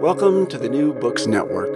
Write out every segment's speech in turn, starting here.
Welcome to the New Books Network.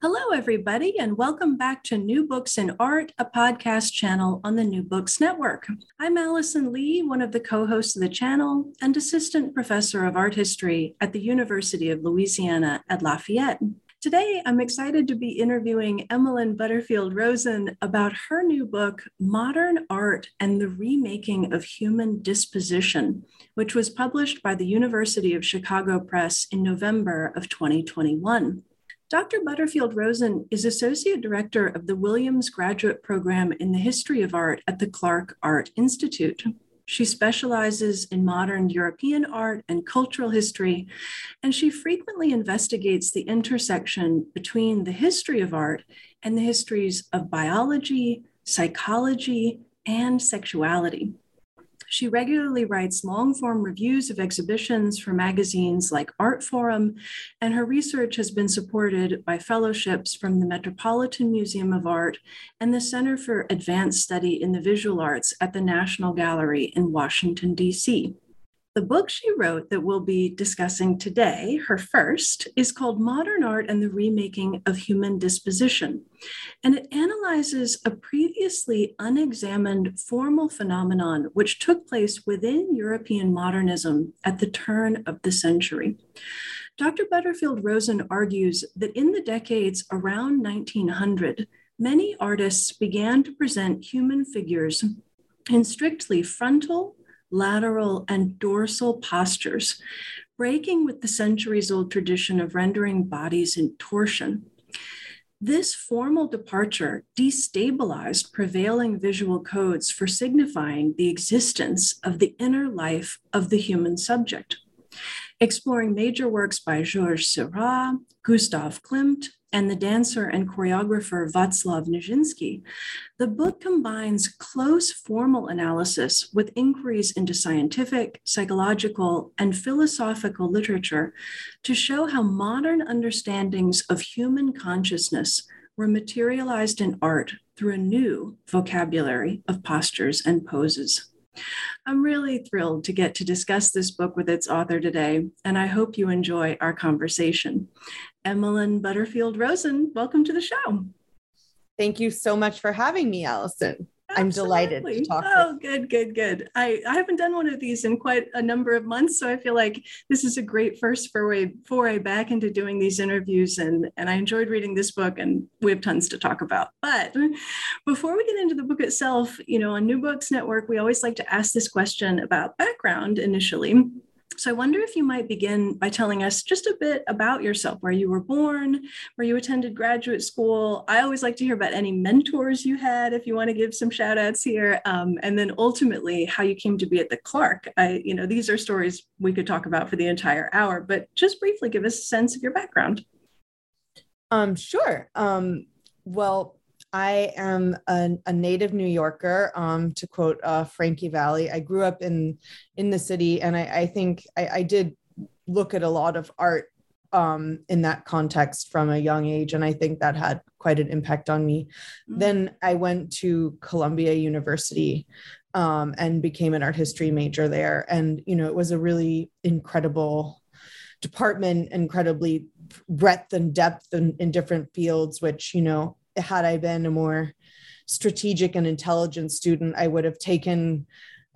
Hello, everybody, and welcome back to New Books in Art, a podcast channel on the New Books Network. I'm Allison Lee, one of the co hosts of the channel and assistant professor of art history at the University of Louisiana at Lafayette. Today, I'm excited to be interviewing Emmelyn Butterfield Rosen about her new book, Modern Art and the Remaking of Human Disposition, which was published by the University of Chicago Press in November of 2021. Dr. Butterfield Rosen is Associate Director of the Williams Graduate Program in the History of Art at the Clark Art Institute. She specializes in modern European art and cultural history, and she frequently investigates the intersection between the history of art and the histories of biology, psychology, and sexuality. She regularly writes long form reviews of exhibitions for magazines like Artforum, and her research has been supported by fellowships from the Metropolitan Museum of Art and the Center for Advanced Study in the Visual Arts at the National Gallery in Washington, D.C. The book she wrote that we'll be discussing today, her first, is called Modern Art and the Remaking of Human Disposition. And it analyzes a previously unexamined formal phenomenon which took place within European modernism at the turn of the century. Dr. Butterfield Rosen argues that in the decades around 1900, many artists began to present human figures in strictly frontal, lateral, and dorsal postures, breaking with the centuries old tradition of rendering bodies in torsion. This formal departure destabilized prevailing visual codes for signifying the existence of the inner life of the human subject. Exploring major works by Georges Seurat, Gustav Klimt, and the dancer and choreographer Václav Nijinsky, the book combines close formal analysis with inquiries into scientific, psychological, and philosophical literature to show how modern understandings of human consciousness were materialized in art through a new vocabulary of postures and poses. I'm really thrilled to get to discuss this book with its author today, and I hope you enjoy our conversation. Emmelyn Butterfield Rosen, welcome to the show. Thank you so much for having me, Allison. I'm delighted to talk. Oh, good, good, good. I, I haven't done one of these in quite a number of months, so I feel like this is a great first foray, foray back into doing these interviews. And, and I enjoyed reading this book, and we have tons to talk about. But before we get into the book itself, you know, on New Books Network, we always like to ask this question about background initially. So I wonder if you might begin by telling us just a bit about yourself, where you were born, where you attended graduate school. I always like to hear about any mentors you had, if you want to give some shout outs here, um, and then ultimately how you came to be at the Clark. I, you know, these are stories we could talk about for the entire hour, but just briefly give us a sense of your background. Um, sure. Um, well, I am a, a native New Yorker. Um, to quote uh, Frankie Valli, I grew up in in the city, and I, I think I, I, did look at a lot of art um, in that context from a young age. And I think that had quite an impact on me. Mm-hmm. Then I went to Columbia University um, and became an art history major there. And, you know, it was a really incredible department, incredibly breadth and depth in, in different fields, which, you know, had I been a more strategic and intelligent student, I would have taken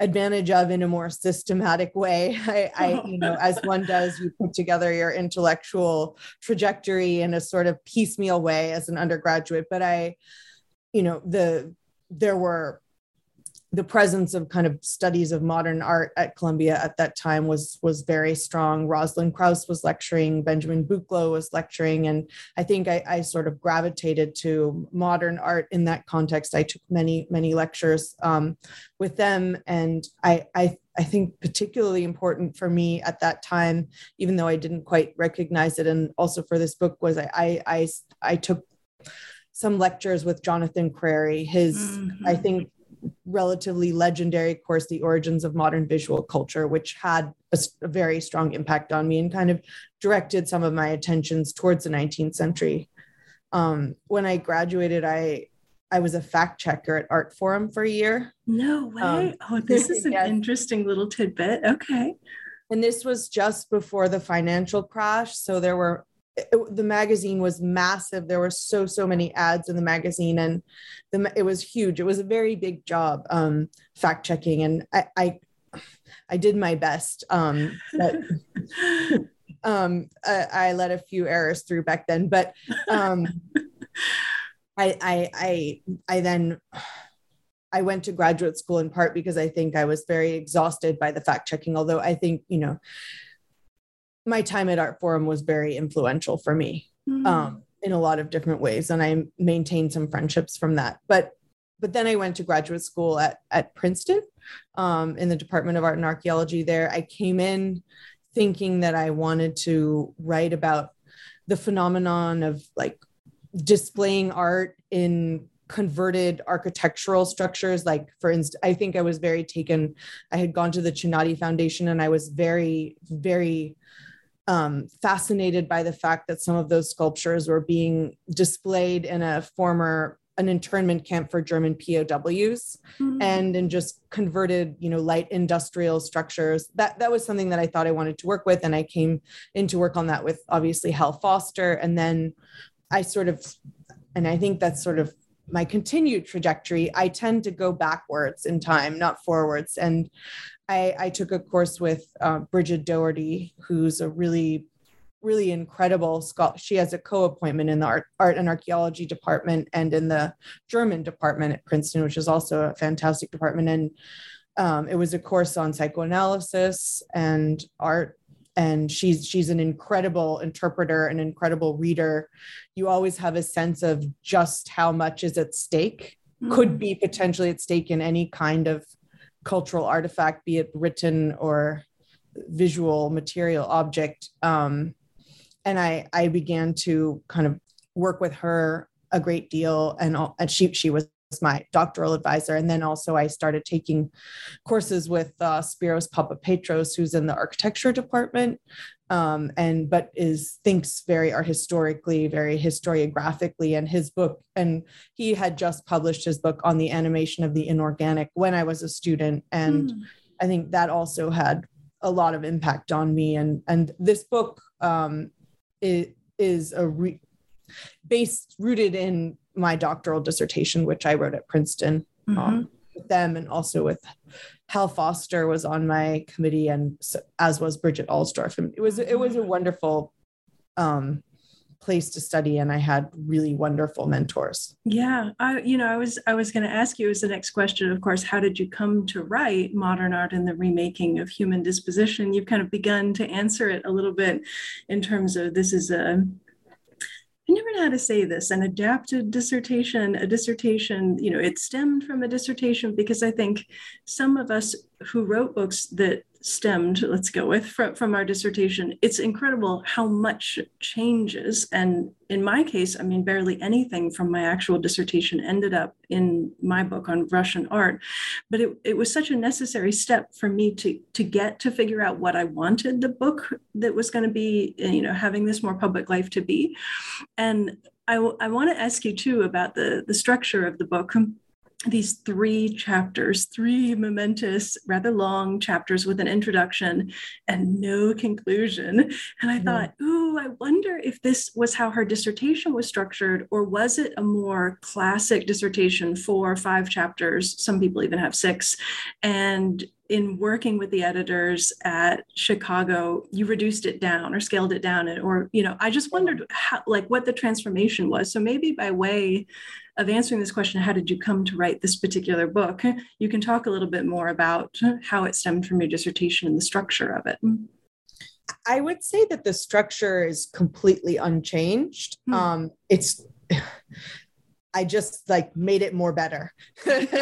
advantage of in a more systematic way. I, I, you know, as one does, you put together your intellectual trajectory in a sort of piecemeal way as an undergraduate. But I, you know, the there were the presence of kind of studies of modern art at Columbia at that time was was very strong. Rosalind Krauss was lecturing, Benjamin Buchloh was lecturing, and I think I, I, sort of gravitated to modern art in that context. I took many many lectures um, with them, and I, I I think particularly important for me at that time, even though I didn't quite recognize it, and also for this book was I I I, I took some lectures with Jonathan Crary. His mm-hmm. I think relatively legendary course, The Origins of Modern Visual Culture, which had a, a, very strong impact on me and kind of directed some of my attentions towards the 19th century. Um, when I graduated, I I was a fact checker at Art Forum for a year. No way. Um, oh, this is an yes. interesting little tidbit. Okay. And this was just before the financial crash. So there were it, the magazine was massive. There were so so many ads in the magazine, and the, it was huge. It was a very big job, um, fact checking, and I, I, I did my best. Um, but, um, I, I, let a few errors through back then, but um, I, I, I, I then. I went to graduate school in part because I think I was very exhausted by the fact checking. Although I think, you know, my time at Art Forum was very influential for me mm-hmm. um, in a lot of different ways, and I maintained some friendships from that. But but then I went to graduate school at at Princeton um, in the Department of Art and Archaeology. There, I came in thinking that I wanted to write about the phenomenon of like displaying art in converted architectural structures like for instance i think i was very taken i had gone to the chinati foundation and i was very very um, fascinated by the fact that some of those sculptures were being displayed in a former an internment camp for German POWs mm-hmm. and in just converted, you know, light industrial structures. That that was something that I thought I wanted to work with. And I came into work on that with obviously Hal Foster. And then I sort of, and I think that's sort of my continued trajectory. I tend to go backwards in time, not forwards. And I, I took a course with uh, Brigid Doherty, who's a really, really incredible scholar. She has a co-appointment in the art, art and archaeology department and in the German department at Princeton, which is also a fantastic department. And um, it was a course on psychoanalysis and art and she's she's an incredible interpreter an incredible reader you always have a sense of just how much is at stake mm-hmm. could be potentially at stake in any kind of cultural artifact, be it written or visual material object. Um, and I, I began to kind of work with her a great deal, and, and she, she was my doctoral advisor. And then also I started taking courses with uh, Spyros Papapetros, who's in the architecture department, um, and but is thinks very art historically, very historiographically. And his book, and he had just published his book on the animation of the inorganic when I was a student, and mm. I think that also had a lot of impact on me. And and this book um, it is a re- based rooted in my doctoral dissertation, which I wrote at Princeton. Mm-hmm. Um, with them and also with Hal Foster was on my committee and so, as was Bridget Alsdorf. And it was it was a wonderful um, place to study and I had really wonderful mentors. Yeah, I you know, I was I was going to ask you as the next question of course, how did you come to write modern art and the remaking of human disposition? You've kind of begun to answer it a little bit in terms of this is a I never know how to say this, an adapted dissertation, a dissertation, you know, it stemmed from a dissertation because I think some of us who wrote books that stemmed let's go with from, from our dissertation. It's incredible how much changes and in my case i mean barely anything from my actual dissertation ended up in my book on russian art but it, it was such a necessary step for me to to get to figure out what i wanted the book that was going to be eh, you know having this more public life to be. And I, I want to ask you too about the the structure of the book these three chapters, three momentous, rather long chapters with an introduction and no conclusion. And I mm-hmm. thought, ooh, I wonder if this was how her dissertation was structured, or was it a more classic dissertation, four or five chapters? Some people even have six. And in working with the editors at Chicago, you reduced it down or scaled it down, or you know, I just wondered how, like, what the transformation was. So maybe by way of answering this question, how did you come to write this particular book? You can talk a little bit more about how it stemmed from your dissertation and the structure of it. I would say that the structure is completely unchanged. Hmm. Um, it's I just like made it more better. Good.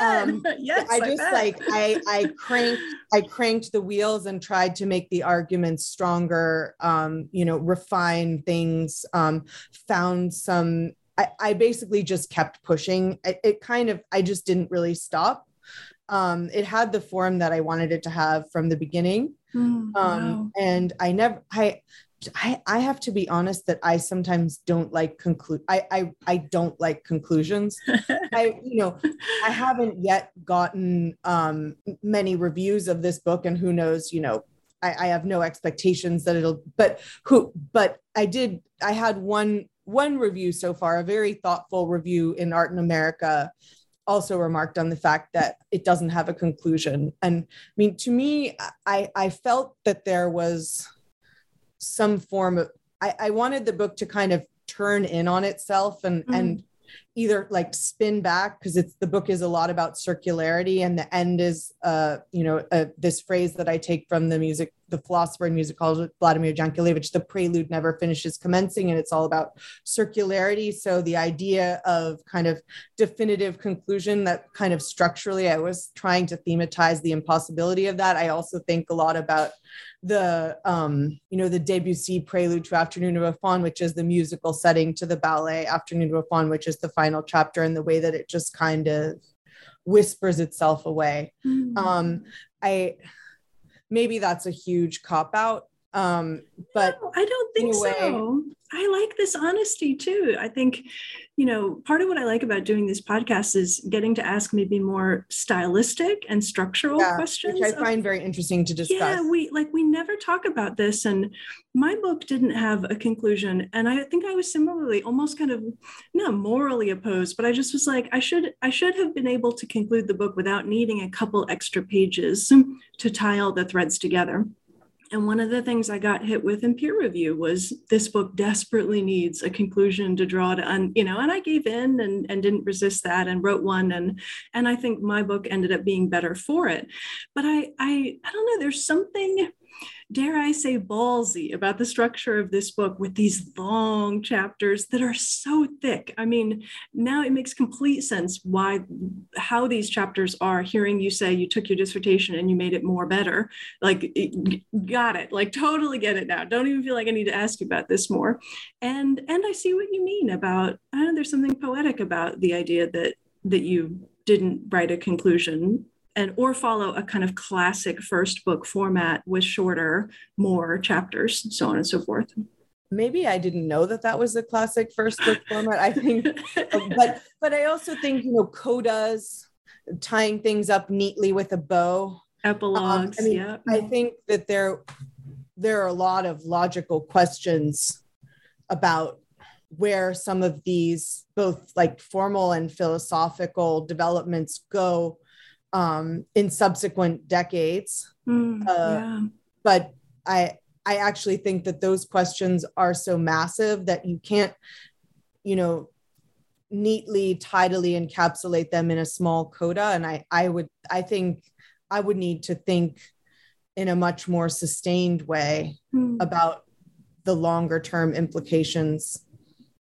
Um, yes. I just I like I I cranked I cranked the wheels and tried to make the arguments stronger. Um, you know, refine things. Um, found some. I, I basically just kept pushing. It, it kind of I just didn't really stop. Um, it had the form that I wanted it to have from the beginning. Mm, um, wow. and I never I I, I have to be honest that I sometimes don't like conclude I, I I don't like conclusions. I you know I haven't yet gotten um many reviews of this book and who knows you know I, I have no expectations that it'll but who but I did I had one one review so far a very thoughtful review in Art in America also remarked on the fact that it doesn't have a conclusion and I mean to me I I felt that there was some form of I, I wanted the book to kind of turn in on itself and mm. and either like spin back because it's the book is a lot about circularity and the end is uh you know uh, this phrase that i take from the music the philosopher and musicologist vladimir jankélévitch the prelude never finishes commencing and it's all about circularity. So the idea of kind of definitive conclusion that kind of structurally i was trying to thematize the impossibility of that. I also think a lot about the um, you know the Debussy prelude to Afternoon of a Faun, which is the musical setting to the ballet Afternoon of a Faun, which is the final chapter, and the way that it just kind of whispers itself away. Mm-hmm. Um, I maybe that's a huge cop out, um, but no, I don't think anyway, so. I like this honesty too. I think, you know, part of what I like about doing this podcast is getting to ask maybe more stylistic and structural yeah, questions. Which I find of, very interesting to discuss. Yeah, we like we never talk about this. And my book didn't have a conclusion. And I think I was similarly almost kind of not morally opposed, but I just was like, I should I should have been able to conclude the book without needing a couple extra pages to tie all the threads together. And one of the things I got hit with in peer review was this book desperately needs a conclusion to draw to, un, you know, and I gave in and, and didn't resist that and wrote one. And, and I think my book ended up being better for it. But I, I, I don't know, there's something dare I say, ballsy about the structure of this book with these long chapters that are so thick. I mean, now it makes complete sense why, how these chapters are. Hearing you say you took your dissertation and you made it more better, like, got it, like, totally get it now. Don't even feel like I need to ask you about this more. And and I see what you mean about. I know there's something poetic about the idea that that you didn't write a conclusion and or follow a kind of classic first book format with shorter more chapters so on and so forth. Maybe i didn't know that that was the classic first book format i think but but i also think you know codas tying things up neatly with a bow. Epilogues um, I mean, yeah. I think that there there are a lot of logical questions about where some of these both like formal and philosophical developments go um, in subsequent decades. Mm, uh, yeah. But I I actually think that those questions are so massive that you can't, you know, neatly, tidily encapsulate them in a small coda. And I I would I think I would need to think in a much more sustained way mm. about the longer term implications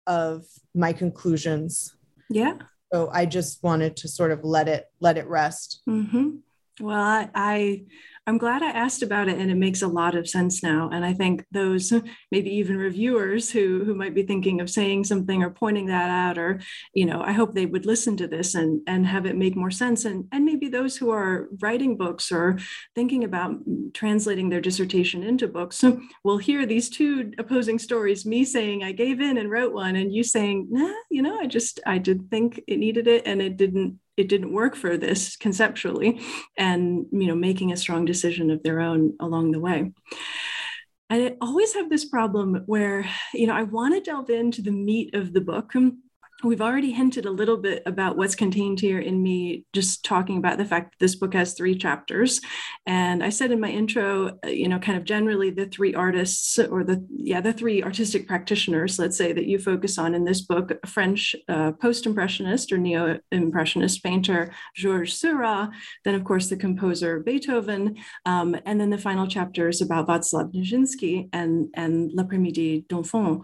of my conclusions. Yeah so i just wanted to sort of let it let it rest mm-hmm. Well, I, I I'm glad I asked about it, and it makes a lot of sense now. And I think those maybe even reviewers who who might be thinking of saying something or pointing that out, or you know, I hope they would listen to this and and have it make more sense. And and maybe those who are writing books or thinking about translating their dissertation into books will hear these two opposing stories: me saying I gave in and wrote one, and you saying, Nah, you know, I just I did think it needed it, and it didn't it didn't work for this conceptually and you know making a strong decision of their own along the way. I always have this problem where you know i want to delve into the meat of the book we've already hinted a little bit about what's contained here in me just talking about the fact that this book has three chapters. And i said in my intro uh, you know kind of generally the three artists or the yeah the three artistic practitioners let's say that you focus on in this book french uh, post-impressionist or neo-impressionist painter georges seurat then of course the composer beethoven um, and then the final chapter is about václav nijinsky and and l'après-midi d'un faune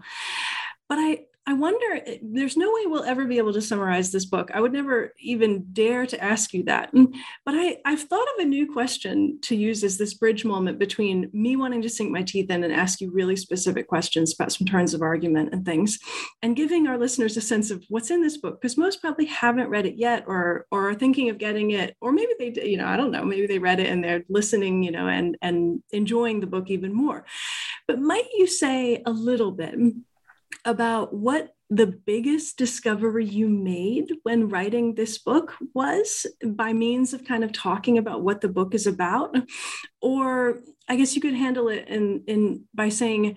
but I, I wonder, eh, there's no way we'll ever be able to summarize this book. I would never even dare to ask you that. Mm, but I, I've thought of a new question to use as this bridge moment between me wanting to sink my teeth in and ask you really specific questions about some turns of argument and things, and giving our listeners a sense of what's in this book, because most probably haven't read it yet or, or are thinking of getting it, or maybe they, you know, I don't know, maybe they read it and they're listening, you know, and, and enjoying the book even more. But might you say a little bit about what the biggest discovery you made when writing this book was by means of kind of talking about what the book is about? Or i guess you could handle it in, in by saying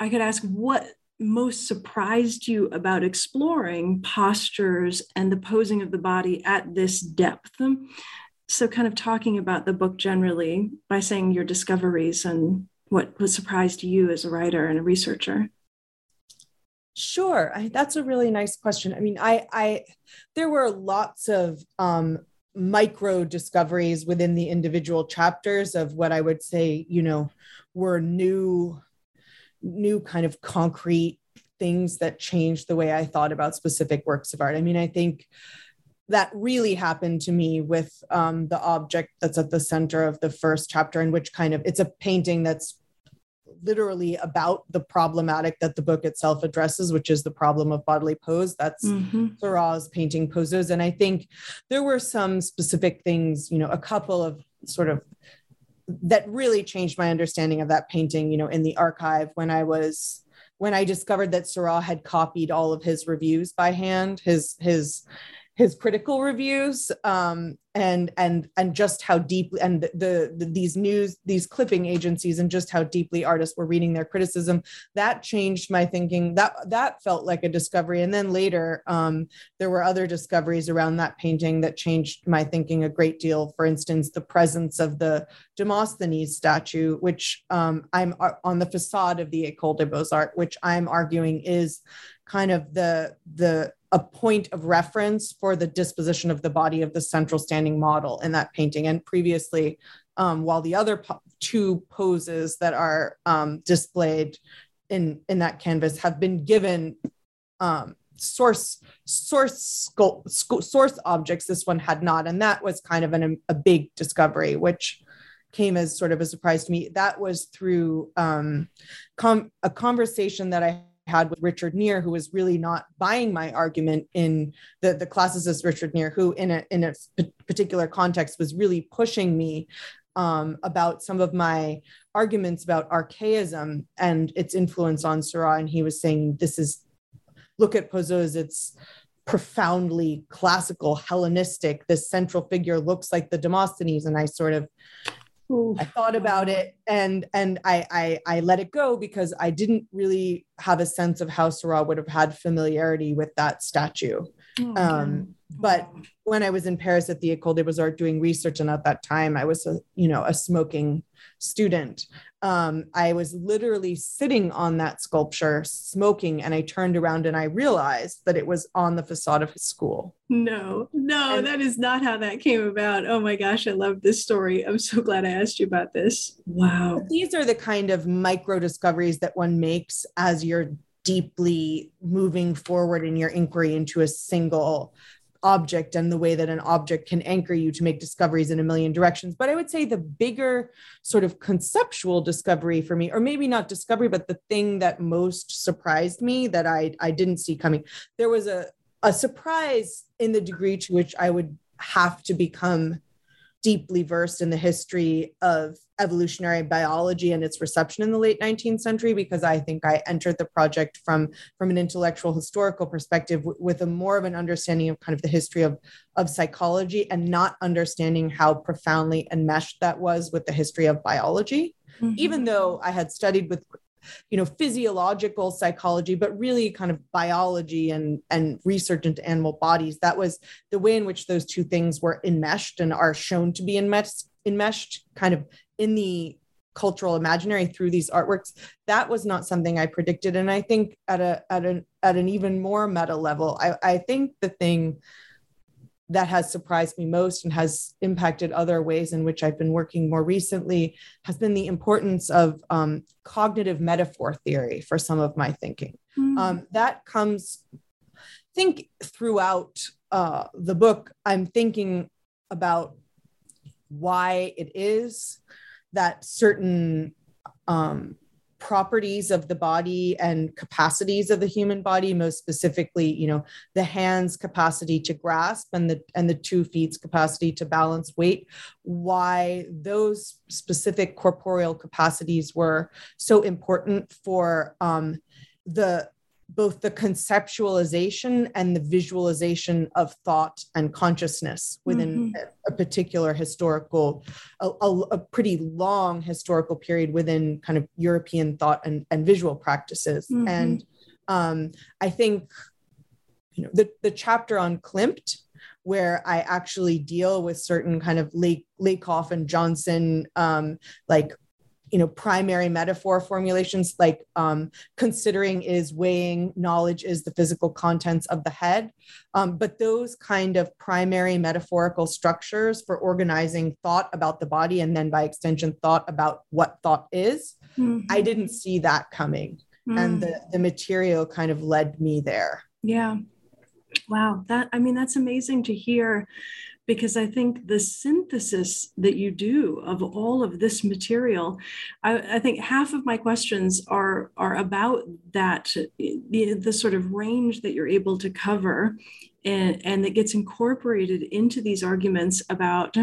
i could ask what most surprised you about exploring postures and the posing of the body at this depth? So kind of talking about the book generally by saying your discoveries and what was surprised you as a writer and a researcher Sure, I, that's a really nice question. I mean, I, I, there were lots of um, micro discoveries within the individual chapters of what I would say, you know, were new, new kind of concrete things that changed the way I thought about specific works of art. I mean, I think that really happened to me with um, the object that's at the center of the first chapter, in which kind of it's a painting that's literally about the problematic that the book itself addresses, which is the problem of bodily pose. That's mm-hmm. Seurat's painting poses. And I think there were some specific things, you know, a couple of sort of that really changed my understanding of that painting, you know, in the archive when I was when I discovered that Seurat had copied all of his reviews by hand, his his his critical reviews um, and and and just how deeply and the, the, these news these clipping agencies and just how deeply artists were reading their criticism that changed my thinking. That that felt like a discovery. And then later um, there were other discoveries around that painting that changed my thinking a great deal. For instance the presence of the demosthenes statue which um, i'm uh, on the facade of the école des beaux-arts which i'm arguing is kind of the the a point of reference for the disposition of the body of the central standing model in that painting. And previously, um, while the other po- two poses that are um, displayed in in that canvas have been given um, source source sculpt, source objects, this one had not, and that was kind of an, a big discovery, which came as sort of a surprise to me. That was through um, com- a conversation that I had with Richard Neer, who was really not buying my argument in the, the classicist Richard Neer, who in a, in a particular context was really pushing me um, about some of my arguments about archaism and its influence on Seurat. And he was saying, this is, look at Poseuses, it's profoundly classical, Hellenistic. This central figure looks like the Demosthenes. And I sort of Ooh. I thought about it and and I, I I let it go because I didn't really have a sense of how Seurat would have had familiarity with that statue. Oh, um, but when I was in Paris at the École des Beaux-Arts doing research, and at that time I was a you know a smoking student, um, I was literally sitting on that sculpture smoking, and I turned around and I realized that it was on the facade of his school. No, no, and, that is not how that came about. Oh my gosh, I love this story. I'm so glad I asked you about this. Wow. These are the kind of micro discoveries that one makes as you're deeply moving forward in your inquiry into a single object and the way that an object can anchor you to make discoveries in a million directions. But I would say the bigger sort of conceptual discovery for me, or maybe not discovery, but the thing that most surprised me that I, I didn't see coming, there was a, a surprise in the degree to which I would have to become deeply versed in the history of evolutionary biology and its reception in the late 19th century because i think i entered the project from from an intellectual historical perspective w- with a more of an understanding of kind of the history of of psychology and not understanding how profoundly enmeshed that was with the history of biology mm-hmm. even though i had studied with you know physiological psychology but really kind of biology and and research into animal bodies. That was the way in which those two things were enmeshed and are shown to be enmeshed enmeshed kind of in the cultural imaginary through these artworks. That was not something i predicted. And i think at a at an at an even more meta level i i think the thing that has surprised me most and has impacted other ways in which I've been working more recently has been the importance of um, cognitive metaphor theory for some of my thinking. Mm. Um, that comes, I think, throughout uh, the book, I'm thinking about why it is that certain um, properties of the body and capacities of the human body most specifically you know the hands capacity to grasp and the and the two feet's capacity to balance weight why those specific corporeal capacities were so important for um, the both the conceptualization and the visualization of thought and consciousness within mm-hmm. a, a, particular historical a, a, a, pretty long historical period within kind of european thought and, and visual practices mm-hmm. and um, i think you know the, the chapter on klimt where I actually deal with certain kind of Lake Lakoff and Johnson um, like you know primary metaphor formulations like um, considering is weighing knowledge is the physical contents of the head. Um, but those kind of primary metaphorical structures for organizing thought about the body and then by extension thought about what thought is mm-hmm. i didn't see that coming. Mm. and the, the material kind of led me there. Yeah. Wow. That i mean that's amazing to hear because I think the synthesis that you do of all of this material, I, I think half of my questions are, are about that, the, the sort of range that you're able to cover and, and that gets incorporated into these arguments about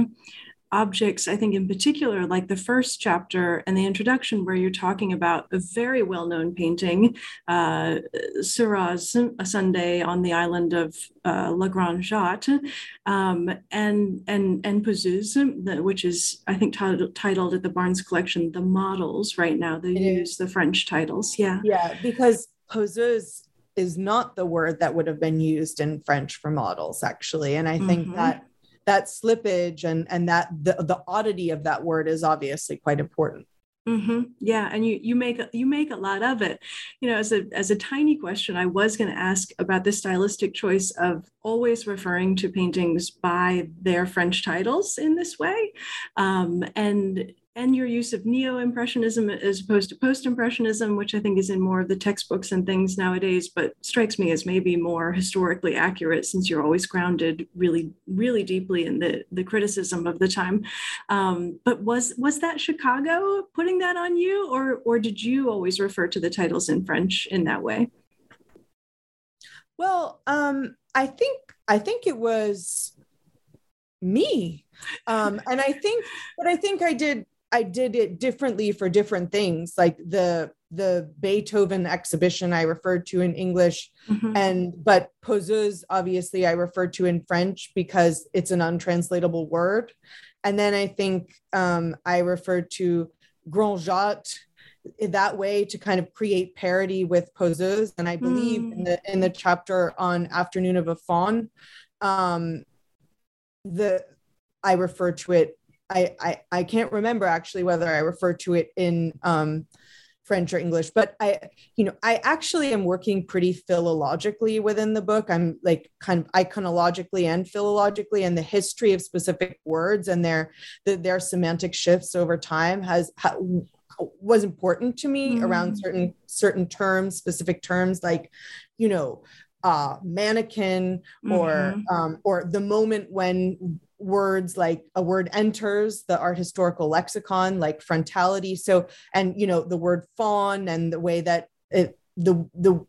objects, I think in particular, like the first chapter and the introduction, where you're talking about a very well known painting, uh, Seurat's A Sunday on the island of uh, La Grande Jatte, um, and, and, and Poseuses, which is, I think, titled, titled at the Barnes Collection, The Models right now. They it use is. the French titles. Yeah. Yeah, because Poseuses is not the word that would have been used in French for models, actually. And I think mm-hmm. that that slippage and and that the, the oddity of that word is obviously quite important Mm-hmm. Yeah, and you you make you make a lot of it. You know, as a as a tiny question, I was going to ask about the stylistic choice of always referring to paintings by their French titles in this way, um, and and your use of neo-impressionism as opposed to post-impressionism which i think is in more of the textbooks and things nowadays but strikes me as maybe more historically accurate since you're always grounded really really deeply in the the criticism of the time. Um, but was was that chicago putting that on you or or did you always refer to the titles in french in that way? Well um, i think i think it was me. Um, and i think but i think i did I did it differently for different things, like the the Beethoven exhibition I referred to in English, mm-hmm. and but poseuse obviously I referred to in French because it's an untranslatable word, and then I think um, I referred to Grand Jatte that way to kind of create parity with poseuse, and I believe mm. in the in the chapter on Afternoon of a Faun, um, the I refer to it I, I, I can't remember actually whether I refer to it in um, French or English, but I, you know, I actually am working pretty philologically within the book. I'm like kind of iconologically and philologically, and the history of specific words and their the, their semantic shifts over time has ha, was important to me mm. around certain certain terms, specific terms like, you know, uh, mannequin or Mhm. um, or the moment when words like a word enters the art historical lexicon like frontality. So and you know the word fawn and the way that it the the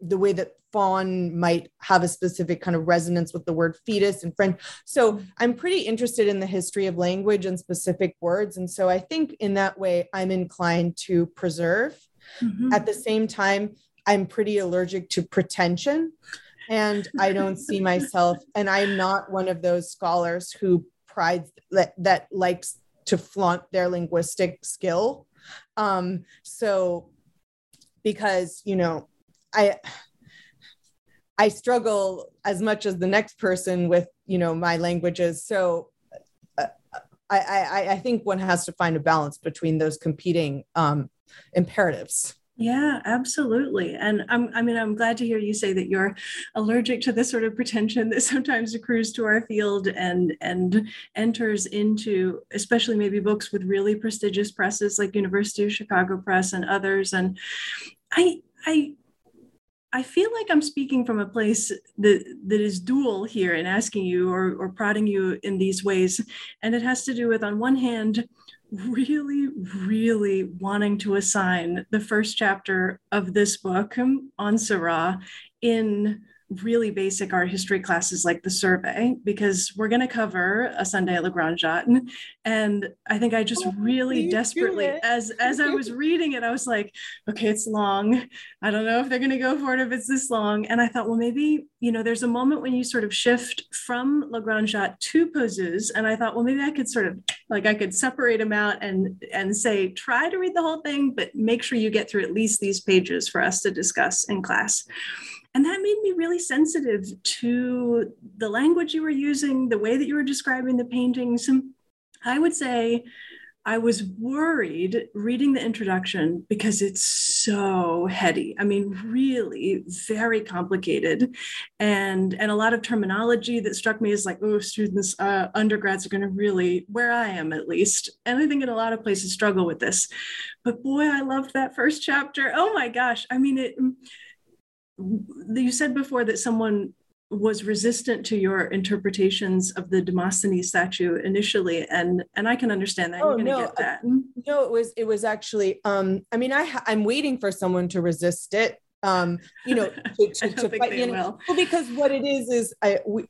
the way that fawn might have a specific kind of resonance with the word fetus in french so i'm pretty interested in the history of language and specific words. And so i think in that way i'm inclined to preserve. Mhm. at the same time i'm pretty allergic to pretension and i don't see myself and i'm not one of those scholars who prides that, that likes to flaunt their linguistic skill. Um so because you know i i struggle as much as the next person with you know my languages. So uh, I, I i think one has to find a balance between those competing um imperatives Yeah, absolutely. And I'm, I mean, I'm glad to hear you say that you're allergic to the sort of pretension that sometimes accrues to our field and and enters into, especially maybe books with really prestigious presses like University of Chicago Press and others. And I, I, I feel like I'm speaking from a place that that is dual here in asking you or, or prodding you in these ways. And it has to do with, on one hand, really, really wanting to assign the first chapter of this book um, on Seurat in really basic art history classes like the survey, because we're going to cover a Sunday at Le Grand Jatte. And I think I just Oh, really desperately, as as I was reading it, I was like, okay, it's long. I don't know if they're going to go for it if it's this long. And I thought, well, maybe, you know, there's a moment when you sort of shift from Le Grand Jatte to Poses. And I thought, well, maybe I could sort of like I could separate them out and and say, try to read the whole thing, but make sure you get through at least these pages for us to discuss in class. And that made me really sensitive to the language you were using, the way that you were describing the paintings. I would say I was worried reading the introduction because it's so heady. I mean, really very complicated, and and a lot of terminology that struck me as like, oh, students, uh, undergrads are going to really, where I am at least, and I think in a lot of places struggle with this. But boy, I loved that first chapter. Oh my gosh! I mean, it. You said before that someone was resistant to your interpretations of the Demosthenes statue initially, and and I can understand that. Oh, You're no, get that. no it was it was actually um i mean i ha- i'm waiting for someone to resist it um you know to, to, to fight me. will. well because what it is is i we,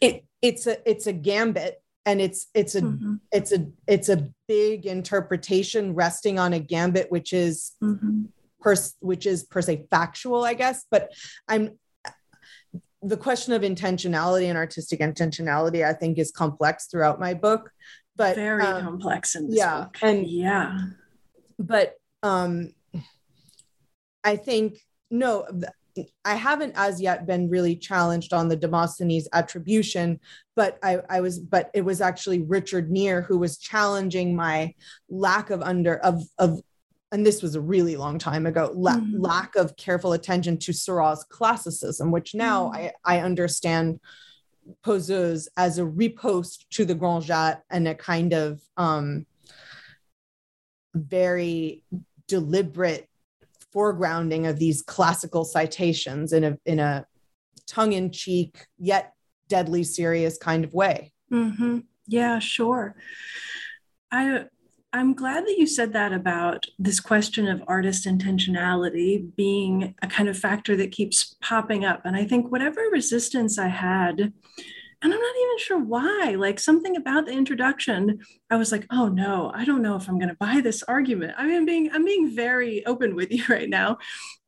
it it's a it's a gambit and it's it's a Mhm, it's a it's a big interpretation resting on a gambit which is mhm. Per which is per se factual i guess but i'm the question of intentionality and artistic intentionality i think is complex throughout my book but Very um, complex in this yeah, book. and- yeah. but um i think no i haven't as yet been really challenged on the demosthenes attribution but i i was but it was actually richard neer who was challenging my lack of under of of and this was a really long time ago la- Mhm. lack of careful attention to Seurat's classicism which now Mhm. i i understand poseuse as a repost to the grand jatte and a kind of um very deliberate foregrounding of these classical citations in a in a tongue-in-cheek yet deadly serious kind of way hmm Yeah, sure. I I'm glad that you said that about this question of artist intentionality being a kind of factor that keeps popping up. And I think whatever resistance I had, and I'm not even sure why, like something about the introduction, I was like, oh no, I don't know if I'm gonna buy this argument. I mean, I'm being I'm being very open with you right now.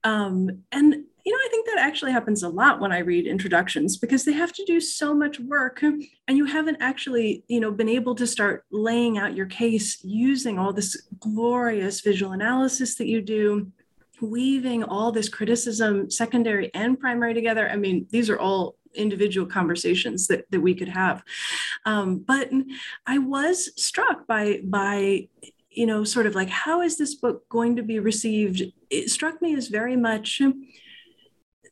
Um, and you know, I think that actually happens a lot when I read introductions because they have to do so much work and you haven't actually, you know, been able to start laying out your case using all this glorious visual analysis that you do, weaving all this criticism, secondary and primary together. I mean, these are all individual conversations that, that we could have. Um, but I was struck by by you know sort of like how is this book going to be received it struck me as very much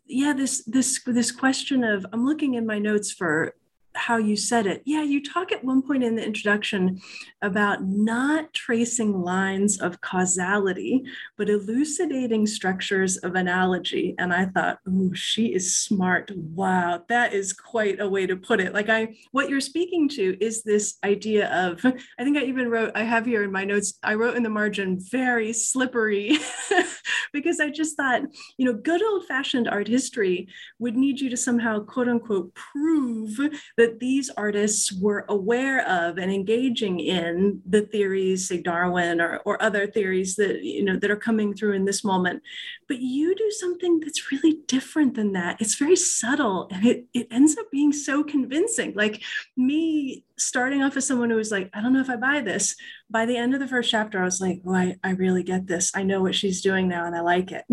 yeah this this this question of i'm looking in my notes for how you said it. Yeah, you talk at one point in the introduction about not tracing lines of causality, but elucidating structures of analogy. And I thought, oh, she is smart. Wow, that is quite a way to put it. Like I what you're speaking to is this idea of, I think I even wrote, I have here in my notes, I wrote in the margin, very slippery, because I just thought, you know, good old-fashioned art history would need you to somehow quote unquote prove that these artists were aware of and engaging in the theories, say Darwin or, or other theories that you know that are coming through in this moment. But you do something that's really different than that. It's very subtle and it, it ends up being so convincing. Like me starting off as someone who was like, I don't know if I buy this. By the end of the first chapter, I was like, oh, I, I really get this. I know what she's doing now and I like it.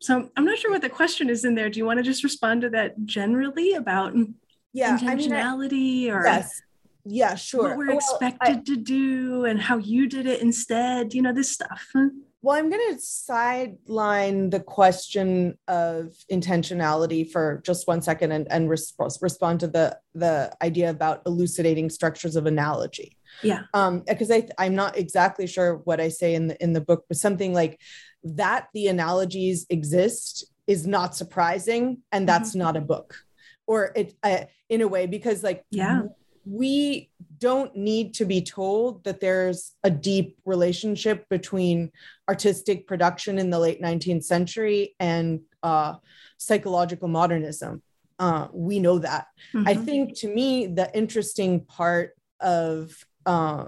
So I'm not sure what the question is in there. Do you want to just respond to that generally about yeah, intentionality I mean, I, or yes. Yeah, sure. What we're well, expected I, to do and how you did it instead, you know, this stuff. Well, I'm going to sideline the question of intentionality for just one second and, and resp- respond to the, the idea about elucidating structures of analogy. Yeah. Um, because I, I'm not exactly sure what I say in the, in the book, but something like that the analogies exist is not surprising. And that's mm-hmm. not a book or it uh, in a way, because like, yeah we don't need to be told that there's a deep relationship between artistic production in the late 19th century and uh, psychological modernism. Uh, we know that. Mm-hmm. I think to me, the interesting part of uh,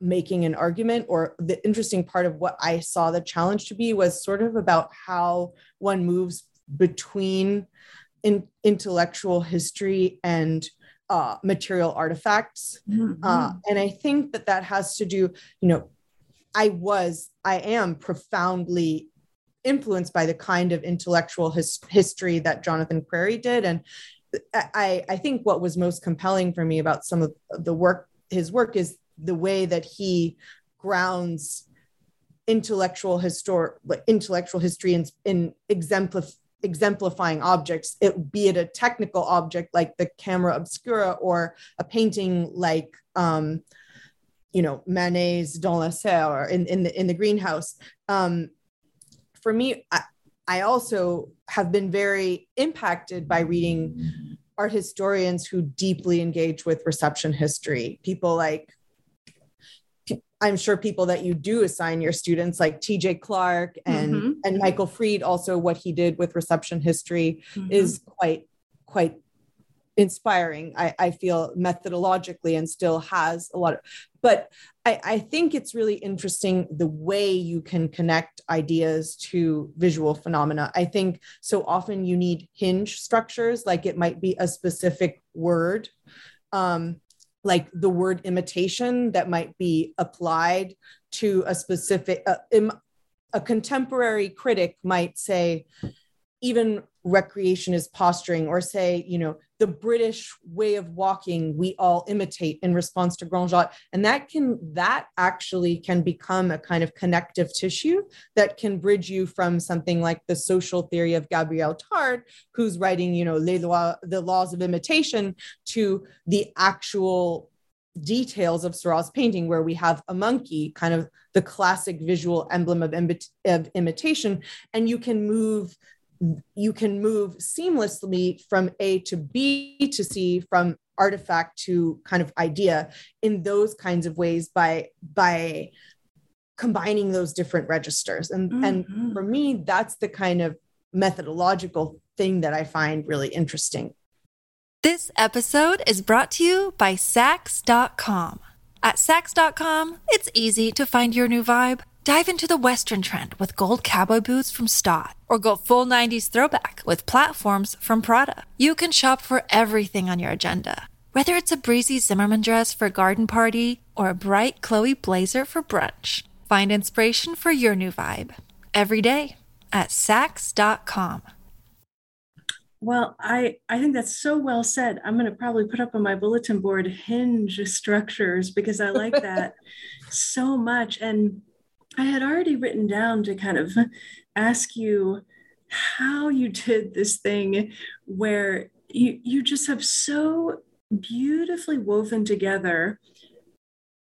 making an argument or the interesting part of what I saw the challenge to be was sort of about how one moves between in, intellectual history and uh, material artifacts. Mm-hmm. Uh, and I think that that has to do, you know, I was, I am profoundly influenced by the kind of intellectual his, history that Jonathan Crary did. And I, I think what was most compelling for me about some of the work, his work is the way that he grounds intellectual historic intellectual history in, in exemplify exemplifying objects, it be it a technical object like the camera obscura or a painting like um, you know Manet's Dans la serre in in the in the greenhouse. Um, for me, I, I also have been very impacted by reading art historians who deeply engage with reception history. People like I'm sure people that you do assign your students like TJ Clark and mm-hmm. and Michael Fried, also what he did with reception history mm-hmm. is quite quite inspiring I, I feel methodologically and still has a lot of but I, I think it's really interesting the way you can connect ideas to visual phenomena i think so often you need hinge structures like it might be a specific word um, like the word imitation that might be applied to a specific uh, Im, a contemporary critic might say even recreation is posturing or say you know the british way of walking we all imitate in response to grand jatte and that can that actually can become a kind of connective tissue that can bridge you from something like the social theory of gabriel tarde who's writing you know les lois the laws of imitation to the actual details of Seurat's painting, where we have a monkey, kind of the classic visual emblem of, of imitation, and you can move you can move seamlessly from A to B to C, from artifact to kind of idea in those kinds of ways by by combining those different registers. And mm-hmm. and for me, that's the kind of methodological thing that I find really interesting. This episode is brought to you by Saks.com. At Saks.com, it's easy to find your new vibe. Dive into the Western trend with gold cowboy boots from Staud, or go full 90s throwback with platforms from Prada. You can shop for everything on your agenda, whether it's a breezy Zimmermann dress for a garden party or a bright Chloe blazer for brunch. Find inspiration for your new vibe every day at Saks.com. Well, I, I think that's so well said. I'm going to probably put up on my bulletin board hinge structures because I like that so much. And I had already written down to kind of ask you how you did this thing where you, you just have so beautifully woven together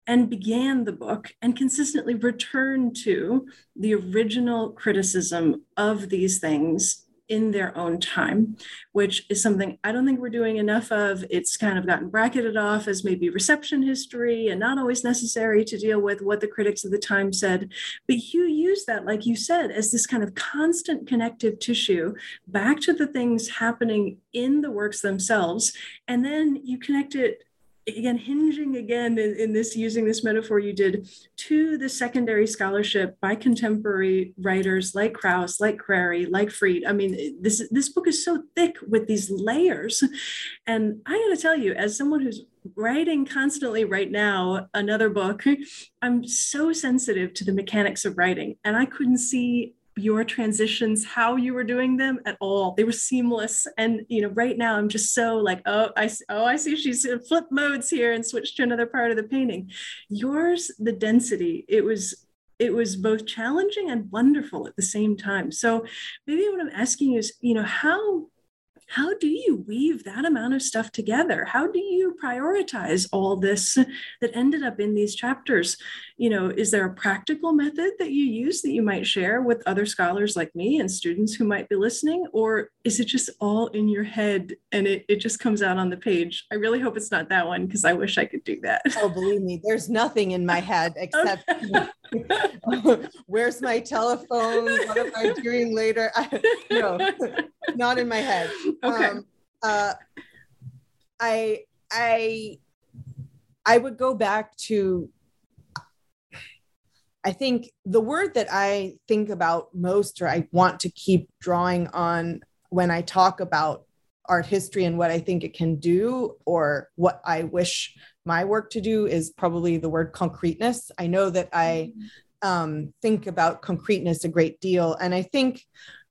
and began the book and consistently returned to the original criticism of these things in their own time, which is something I don't think we're doing enough of. It's kind of gotten bracketed off as maybe reception history and not always necessary to deal with what the critics of the time said. But you use that, like you said, as this kind of constant connective tissue back to the things happening in the works themselves. And then you connect it again hinging again in, in, this using this metaphor you did to the secondary scholarship by contemporary writers like Krauss, like Crary, like Fried. I mean, this this book is so thick with these layers, and I got to tell you, as someone who's writing constantly right now another book i'm so sensitive to the mechanics of writing and i couldn't see your transitions how you were doing them at all. They were seamless. And you know right now i'm just so like oh i oh i see she's in flip modes here and switched to another part of the painting. Yours the density it was it was both challenging and wonderful at the same time. So maybe what i'm asking is you know how how do you weave that amount of stuff together? How do you prioritize all this that ended up in these chapters? You know is there a practical method that you use that you might share with other scholars like me and students who might be listening? Or is it just all in your head? And it, it just comes out on the page. I really hope it's not that one because i wish i could do that. Oh believe me there's nothing in my head except where's my telephone? What am i doing later? I, no not in my head. Okay. Um, uh, I I I would go back to I think the word that I think about most or I want to keep drawing on when I talk about art history and what I think it can do or what I wish my work to do is probably the word concreteness. I know that I um, think about concreteness a great deal. And I think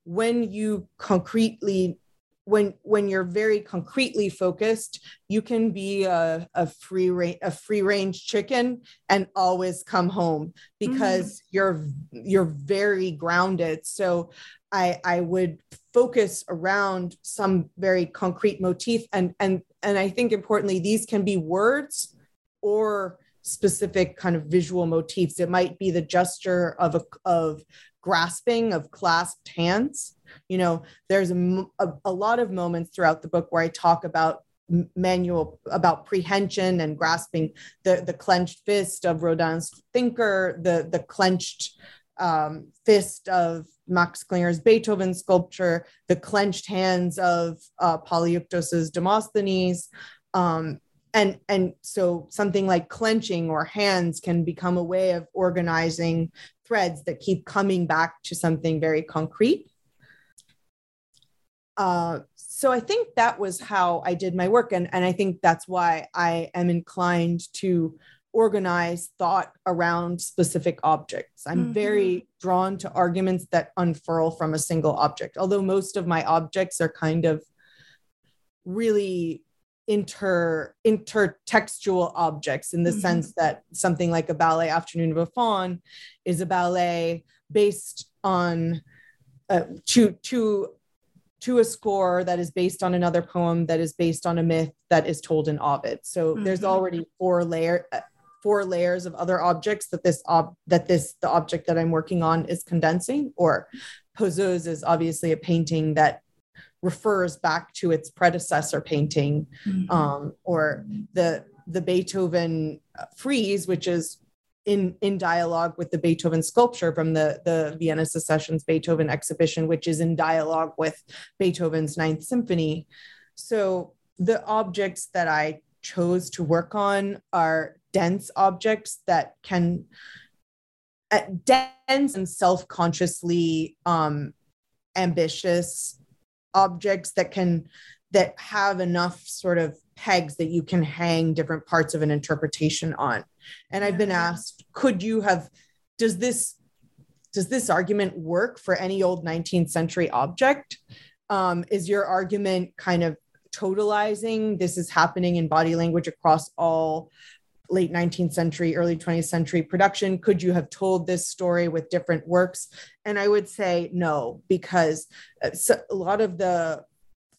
when you concretely when when you're very concretely focused you can be a, a free range a free range chicken and always come home because mm-hmm. you're you're very grounded so i i would focus around some very concrete motif and and and i think importantly these can be words or specific kind of visual motifs. It might be the gesture of a of grasping of clasped hands. You know there's a, a, a lot of moments throughout the book where i talk about manual about prehension and grasping the the clenched fist of rodin's thinker the the clenched um, fist of max klinger's beethoven sculpture the clenched hands of uh, demosthenes um, and and so something like clenching or hands can become a way of organizing threads that keep coming back to something very concrete uh, so I think that was how I did my work. And, and I think that's why I am inclined to organize thought around specific objects. I'm mm-hmm. very drawn to arguments that unfurl from a single object, although most of my objects are kind of really inter intertextual objects in the mm-hmm. sense that something like a ballet afternoon of a faun is a ballet based on uh, to to to a score that is based on another poem that is based on a myth that is told in Ovid. So mm-hmm. there's already four layer uh, four layers of other objects that this ob- that this the object that I'm working on is condensing or Poseuse is obviously a painting that refers back to its predecessor painting mm-hmm. um, or the the Beethoven frieze which is in in dialogue with the Beethoven sculpture from the the Vienna Secessions Beethoven exhibition, which is in dialogue with Beethoven's Ninth Symphony. So the objects that I chose to work on are dense objects that can uh, dense and self-consciously um, ambitious objects that can that have enough sort of pegs that you can hang different parts of an interpretation on. And i've been asked could you have does this does this argument work for any old 19th century object? Um, is your argument kind of totalizing this is happening in body language across all late 19th century early 20th century production could you have told this story with different works and i would say no because uh, a lot of the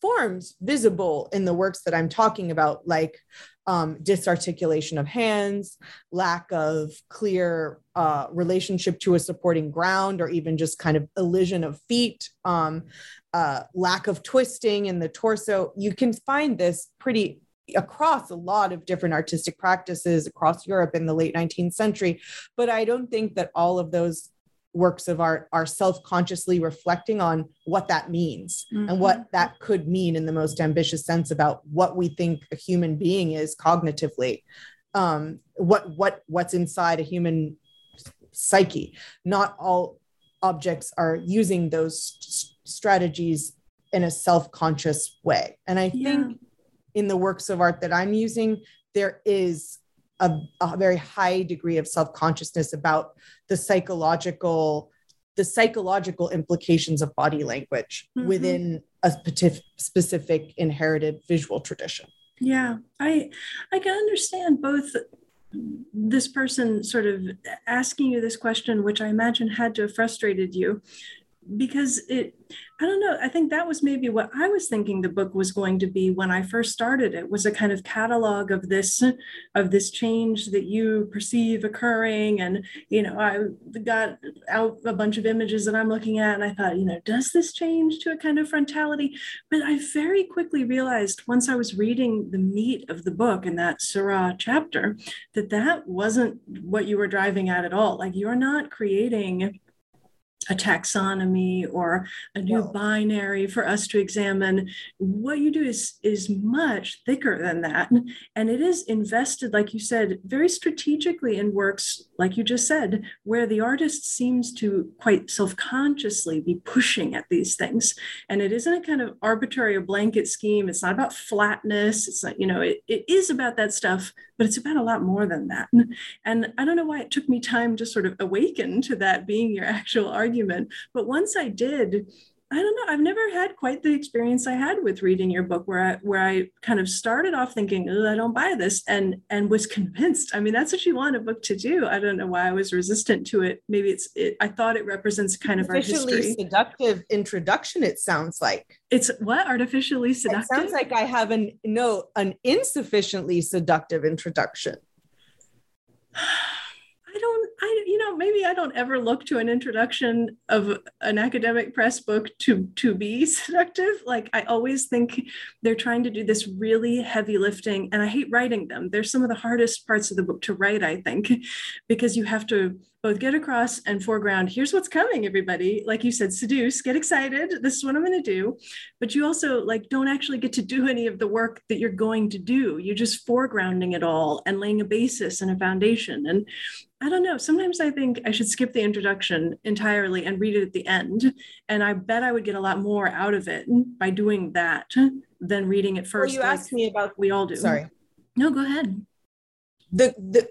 forms visible in the works that I'm talking about, like um, disarticulation of hands, lack of clear uh, relationship to a supporting ground, or even just kind of elision of feet, um, uh, lack of twisting in the torso. You can find this pretty across a lot of different artistic practices across Europe in the late 19th century. But I don't think that all of those works of art are self-consciously reflecting on what that means mm-hmm. and what that could mean in the most ambitious sense about what we think a human being is cognitively um, what what what's inside a human psyche not all objects are using those strategies in a self-conscious way and i yeah. think in the works of art that i'm using there is a, a very high degree of self-consciousness about the psychological the psychological implications of body language mm-hmm. within a specific inherited visual tradition yeah i i can understand both this person sort of asking you this question which i imagine had to have frustrated you because it i don't know i think that was maybe what i was thinking the book was going to be when i first started it was a kind of catalog of this of this change that you perceive occurring. And you know i got out a bunch of images that i'm looking at and i thought you know does this change to a kind of frontality? But i very quickly realized once i was reading the meat of the book in that Seurat chapter that that wasn't what you were driving at at all. Like you're not creating a taxonomy or a new binary for us to examine what you do is is much thicker than that. And it is invested like you said very strategically in works like you just said where the artist seems to quite self-consciously be pushing at these things. And it isn't a kind of arbitrary or blanket scheme. It's not about flatness. It's not you know it, it is about that stuff but it's about a lot more than that. And i don't know why it took me time to sort of awaken to that being your actual argument. But once I did, I don't know. I've never had quite the experience I had with reading your book, where I where I kind of started off thinking, oh, "I don't buy this," and and was convinced. I mean, that's what you want a book to do. I don't know why I was resistant to it. Maybe it's. It, I thought it represents kind of artificially our history. seductive introduction. It sounds like it's what artificially seductive. It sounds like I have an no an insufficiently seductive introduction. I don't, I, you know, maybe I don't ever look to an introduction of an academic press book to to be seductive. Like I always think they're trying to do this really heavy lifting, and I hate writing them. They're some of the hardest parts of the book to write, I think, because you have to both get across and foreground here's what's coming everybody. Like you said seduce get excited. This is what i'm going to do. But you also like don't actually get to do any of the work that you're going to do. You're just foregrounding it all and laying a basis and a foundation. And i don't know. Sometimes i think i should skip the introduction entirely and read it at the end and i bet i would get a lot more out of it by doing that than reading it first well, you like asked me about we all do. Sorry. No go ahead. The the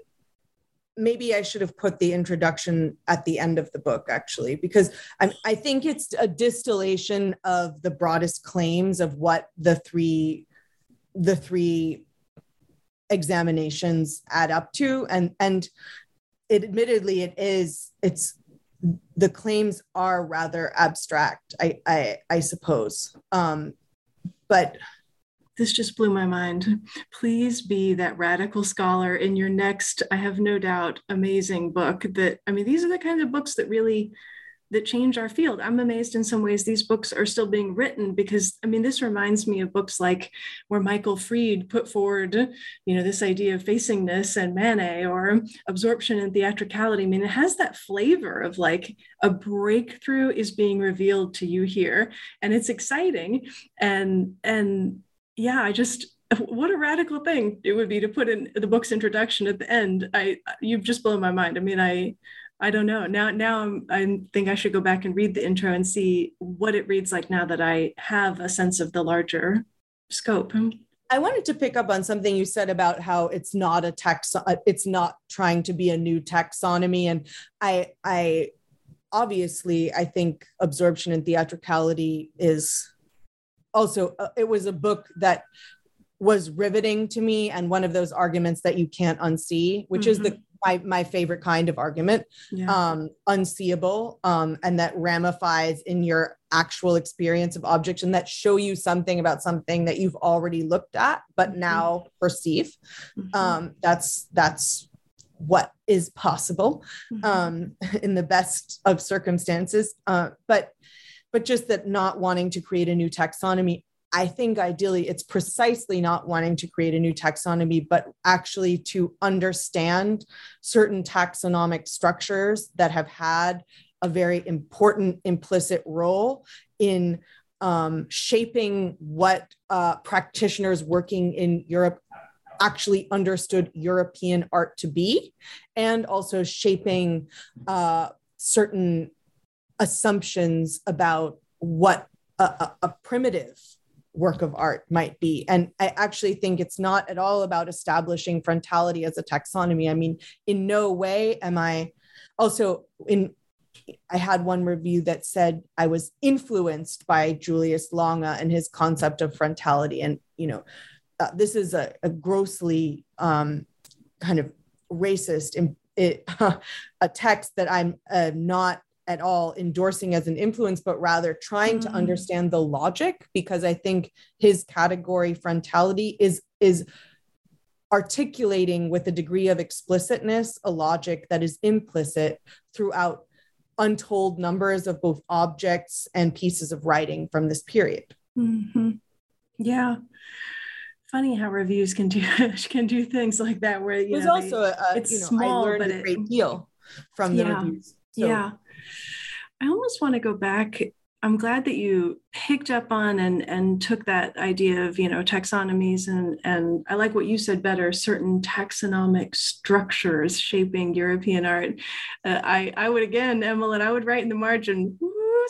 maybe I should have put the introduction at the end of the book, actually, because I, I think it's a distillation of the broadest claims of what the three the three examinations add up to, and and it admittedly it is it's the claims are rather abstract, I I, I suppose, um, but this just blew my mind. Please be that radical scholar in your next, I have no doubt, amazing book. That, I mean, these are the kinds of books that really that change our field. I'm amazed in some ways these books are still being written because I mean this reminds me of books like where Michael Fried put forward, you know, this idea of facingness and Manet or absorption and theatricality. I mean, it has that flavor of like a breakthrough is being revealed to you here and it's exciting and and yeah, I just what a radical thing it would be to put in the book's introduction at the end. I you've just blown my mind. I mean, I I don't know. Now now I'm, I think I should go back and read the intro and see what it reads like now that I have a sense of the larger scope. I wanted to pick up on something you said about how it's not a tax it's not trying to be a new taxonomy and I I obviously I think absorption and theatricality is also uh, it was a book that was riveting to me and one of those arguments that you can't unsee which mm-hmm. is the mm-hmm. my, my favorite kind of argument yeah. um unseeable um and that ramifies in your actual experience of objects and that show you something about something that you've already looked at but mm-hmm. now perceive mm-hmm. um that's that's what is possible mm-hmm. um in the best of circumstances uh but but just that not wanting to create a new taxonomy I think ideally it's precisely not wanting to create a new taxonomy, but actually to understand certain taxonomic structures that have had a very important implicit role in um, shaping what uh, practitioners working in Europe actually understood European art to be, and also shaping uh, certain assumptions about what a, a, a primitive work of art might be. And I actually think it's not at all about establishing frontality as a taxonomy. I mean, in no way am I also in I had one review that said I was influenced by Julius Lange and his concept of frontality. And, you know, uh, this is a, a grossly um, kind of racist it, a text that I'm uh, not at all endorsing as an influence, but rather trying mm-hmm. to mm. understand the logic because I think his category frontality is is articulating with a degree of explicitness a logic that is implicit throughout untold numbers of both objects and pieces of writing from this period. Mm-hmm. Yeah. Funny how reviews can do can do things like that. Where you There's know, also they, a, it's you know, small, learned a great it, deal from the yeah, reviews. So. Yeah, I almost want to go back. I'm glad that you picked up on and and took that idea of you know taxonomies and and I like what you said better certain taxonomic structures shaping European art. Uh, I I would again Emily I would write in the margin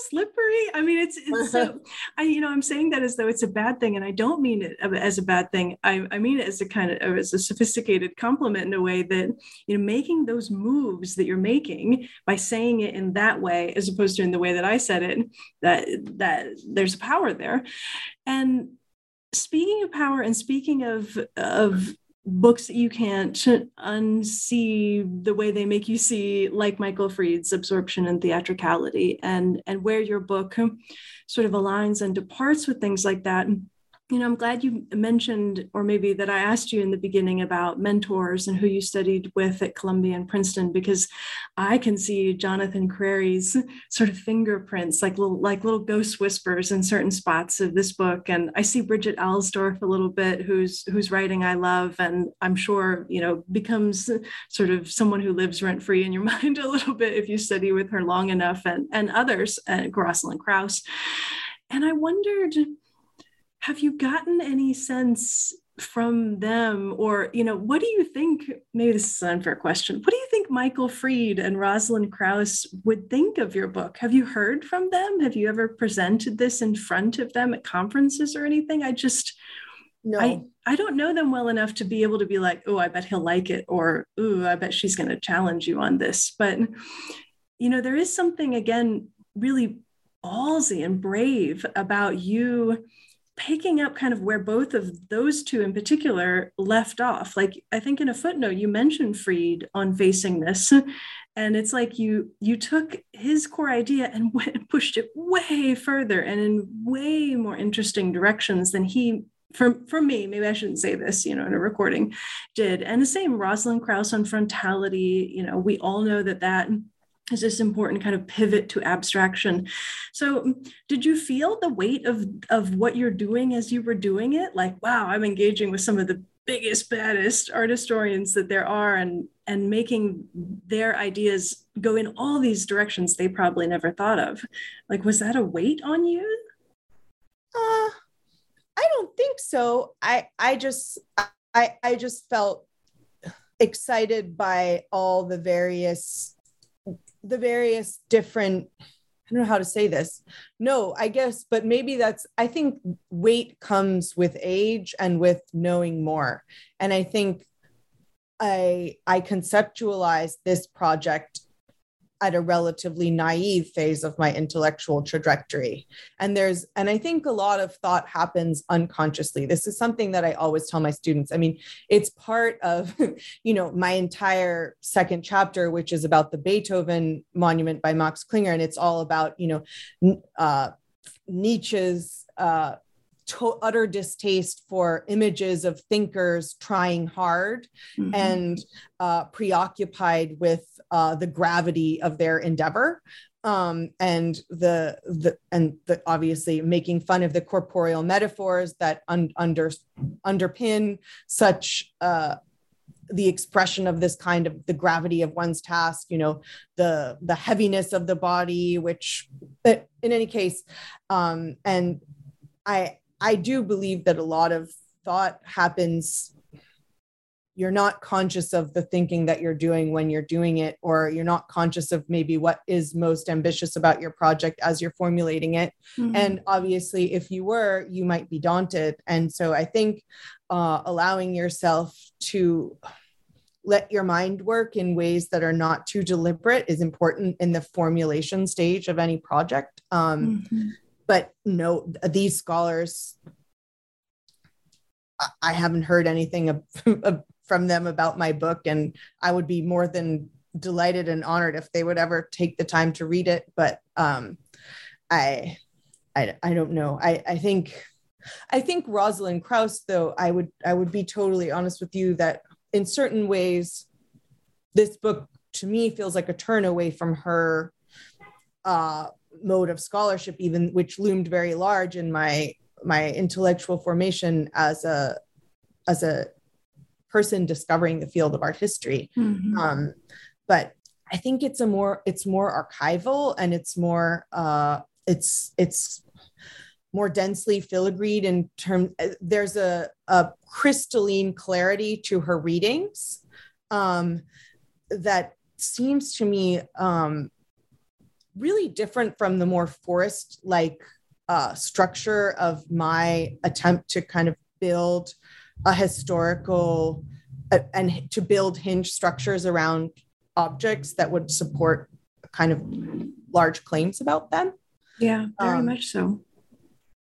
slippery. I mean, it's, it's so, I, you know, I'm saying that as though it's a bad thing. And I don't mean it as a bad thing. I, I mean it as a kind of, as a sophisticated compliment in a way that, you know, making those moves that you're making by saying it in that way, as opposed to in the way that I said it, that, that there's power there. And speaking of power and speaking of, of, books that you can't unsee the way they make you see like michael fried's absorption and theatricality and and where your book um, sort of aligns and departs with things like that you know, I'm glad you mentioned, or maybe that I asked you in the beginning about mentors and who you studied with at Columbia and Princeton, because I can see Jonathan Crary's sort of fingerprints, like little like little ghost whispers in certain spots of this book. And I see Bridget Alsdorf a little bit, whose whose writing I love, and I'm sure you know becomes sort of someone who lives rent free in your mind a little bit if you study with her long enough, and and others, uh, and Rosalind Krauss. And I wondered have you gotten any sense from them? Or you know what do you think maybe this is an unfair question what do you think michael fried and rosalind krauss would think of your book? Have you heard from them? Have you ever presented this in front of them at conferences or anything? I just no. I i don't know them well enough to be able to be like oh i bet he'll like it or oh i bet she's going to challenge you on this. But you know there is something again really ballsy and brave about you picking up kind of where both of those two in particular left off like i think in a footnote you mentioned fried on facingness and it's like you you took his core idea and went, pushed it way further and in way more interesting directions than he for, for me, maybe I shouldn't say this, you know, in a recording, did. And the same, Rosalind Krauss on frontality, you know, we all know that that is this important kind of pivot to abstraction. So, did you feel the weight of of what you're doing as you were doing it? Like, wow, I'm engaging with some of the biggest, baddest art historians that there are, and and making their ideas go in all these directions they probably never thought of. Like, was that a weight on you? Uh, I don't think so. I I just I I just felt excited by all the various the various different I don't know how to say this. No, I guess, but maybe that's, I think weight comes with age and with knowing more. And I think I, I conceptualized this project at a relatively naive phase of my intellectual trajectory. And there's and i think a lot of thought happens unconsciously. This is something that i always tell my students. I mean it's part of you know my entire second chapter which is about the beethoven monument by max klinger. And it's all about you know uh, nietzsche's uh, to- utter distaste for images of thinkers trying hard mm-hmm. and uh, preoccupied with uh, the gravity of their endeavor um, and the the and the obviously making fun of the corporeal metaphors that un- under underpin such uh, the expression of this kind of the gravity of one's task you know the the heaviness of the body which but in any case um and i I do believe that a lot of thought happens. You're not conscious of the thinking that you're doing when you're doing it, or you're not conscious of maybe what is most ambitious about your project as you're formulating it. Mm-hmm. And obviously, if you were, you might be daunted. And so I think uh, allowing yourself to let your mind work in ways that are not too deliberate is important in the formulation stage of any project. Um, mm-hmm but no, these scholars, I haven't heard anything from them about my book, and I would be more than delighted and honored if they would ever take the time to read it. But um, I, I, I don't know. I, I think, I think Rosalind Krauss, though, I would, I would be totally honest with you that in certain ways, this book to me feels like a turn away from her uh, mode of scholarship even which loomed very large in my my intellectual formation as a as a person discovering the field of art history mm-hmm. um, but i think it's a more it's more archival and it's more uh, it's it's more densely filigreed in terms there's a, a crystalline clarity to her readings um, that seems to me um, really different from the more forest like uh, structure of my attempt to kind of build a historical uh, and to build hinge structures around objects that would support kind of large claims about them. Yeah, very um, much so.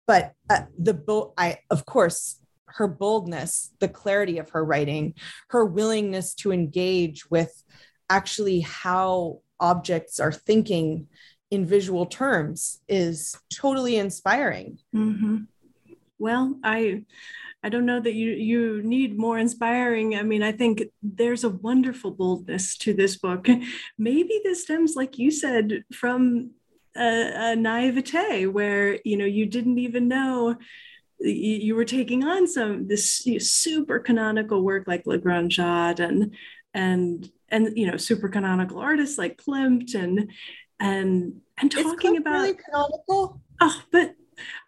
But uh, the bold, I of course, her boldness, the clarity of her writing, her willingness to engage with actually how objects are thinking in visual terms is totally inspiring. Mm-hmm. Well, I I don't know that you you need more inspiring. I mean, I think there's a wonderful boldness to this book. Maybe this stems, like you said, from a, a naivete where you know you didn't even know you were taking on some this super canonical work like Le Grand Jatte and and and you know super canonical artists like Klimt and Um, and and talking about really canonical. Oh, but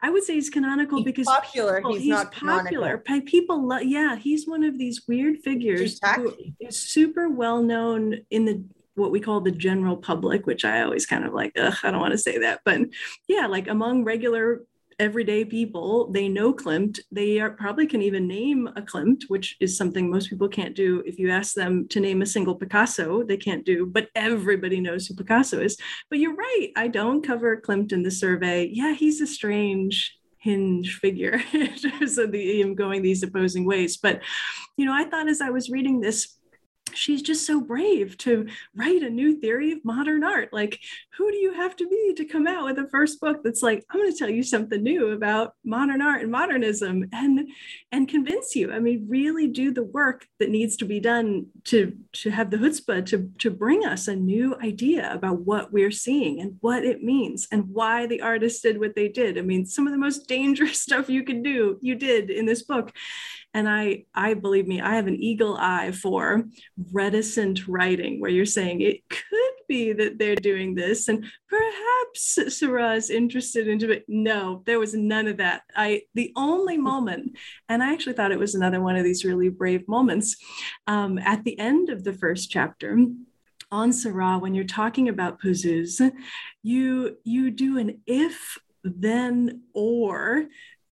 I would say he's canonical he's because popular. People, he's, he's, not popular. Canonical. People, lo- yeah, he's one of these weird figures who is super well known in the what we call the general public, which I always kind of like. Ugh, I don't want to say that, but yeah, like among regular everyday people. They know Klimt. They are, probably can even name a Klimt, which is something most people can't do. If you ask them to name a single Picasso, they can't do, but everybody knows who Picasso is. But you're right. I don't cover Klimt in the survey. Yeah, he's a strange hinge figure in terms of the him going these opposing ways. But you know, I thought as I was reading this she's just so brave to write a new theory of modern art. Like, who do you have to be to come out with a first book that's like, I'm going to tell you something new about modern art and modernism and and convince you. I mean, really do the work that needs to be done to to have the chutzpah to to bring us a new idea about what we're seeing and what it means and why the artists did what they did. I mean, some of the most dangerous stuff you can do, you did in this book and i i believe me i have an eagle eye for reticent writing where you're saying it could be that they're doing this and perhaps Seurat is interested into it. No there was none of that. I the only moment and i actually thought it was another one of these really brave moments um, at the end of the first chapter on Seurat, when you're talking about Poseuses, you you do an if then or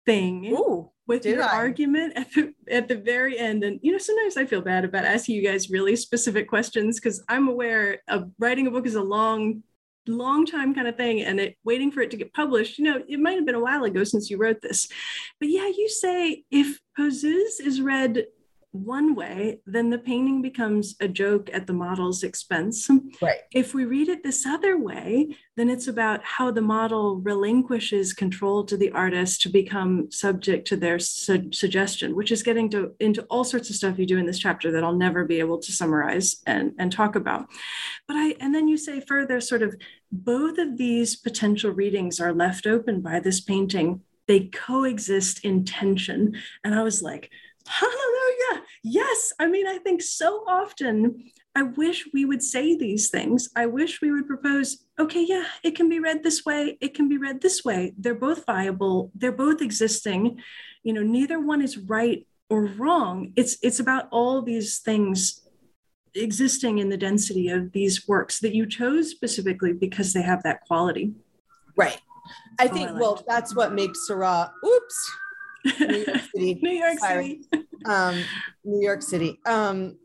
thing Ooh, with your I? argument at the at the very end. And you know, sometimes I feel bad about asking you guys really specific questions because I'm aware of writing a book is a long, long time kind of thing, and it waiting for it to get published. You know, it might have been a while ago since you wrote this, but yeah, you say if Poseuses is read one way, then the painting becomes a joke at the model's expense. Right. If we read it this other way, then it's about how the model relinquishes control to the artist to become subject to their su- suggestion, which is getting to into all sorts of stuff you do in this chapter that I'll never be able to summarize and, and talk about. But I and then you say further, sort of both of these potential readings are left open by this painting. They coexist in tension. And I was like, hallelujah. Yes. I mean, I think so often I wish we would say these things. I wish we would propose, okay, yeah, it can be read this way, it can be read this way. They're both viable, they're both existing. You know, neither one is right or wrong. It's it's about all these things existing in the density of these works that you chose specifically because they have that quality. Right. I Oh, I think, like well, it. that's what makes Seurat, oops, New York City. New York Sorry. City. um, New York City. Um,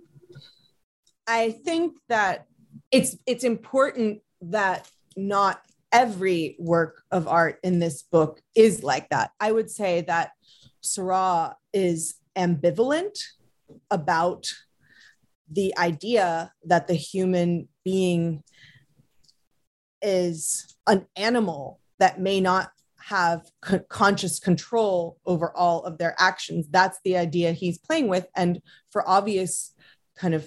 I think that it's it's important that not every work of art in this book is like that. I would say that Seurat is ambivalent about the idea that the human being is an animal that may not have co- conscious control over all of their actions. That's the idea he's playing with. And for obvious kind of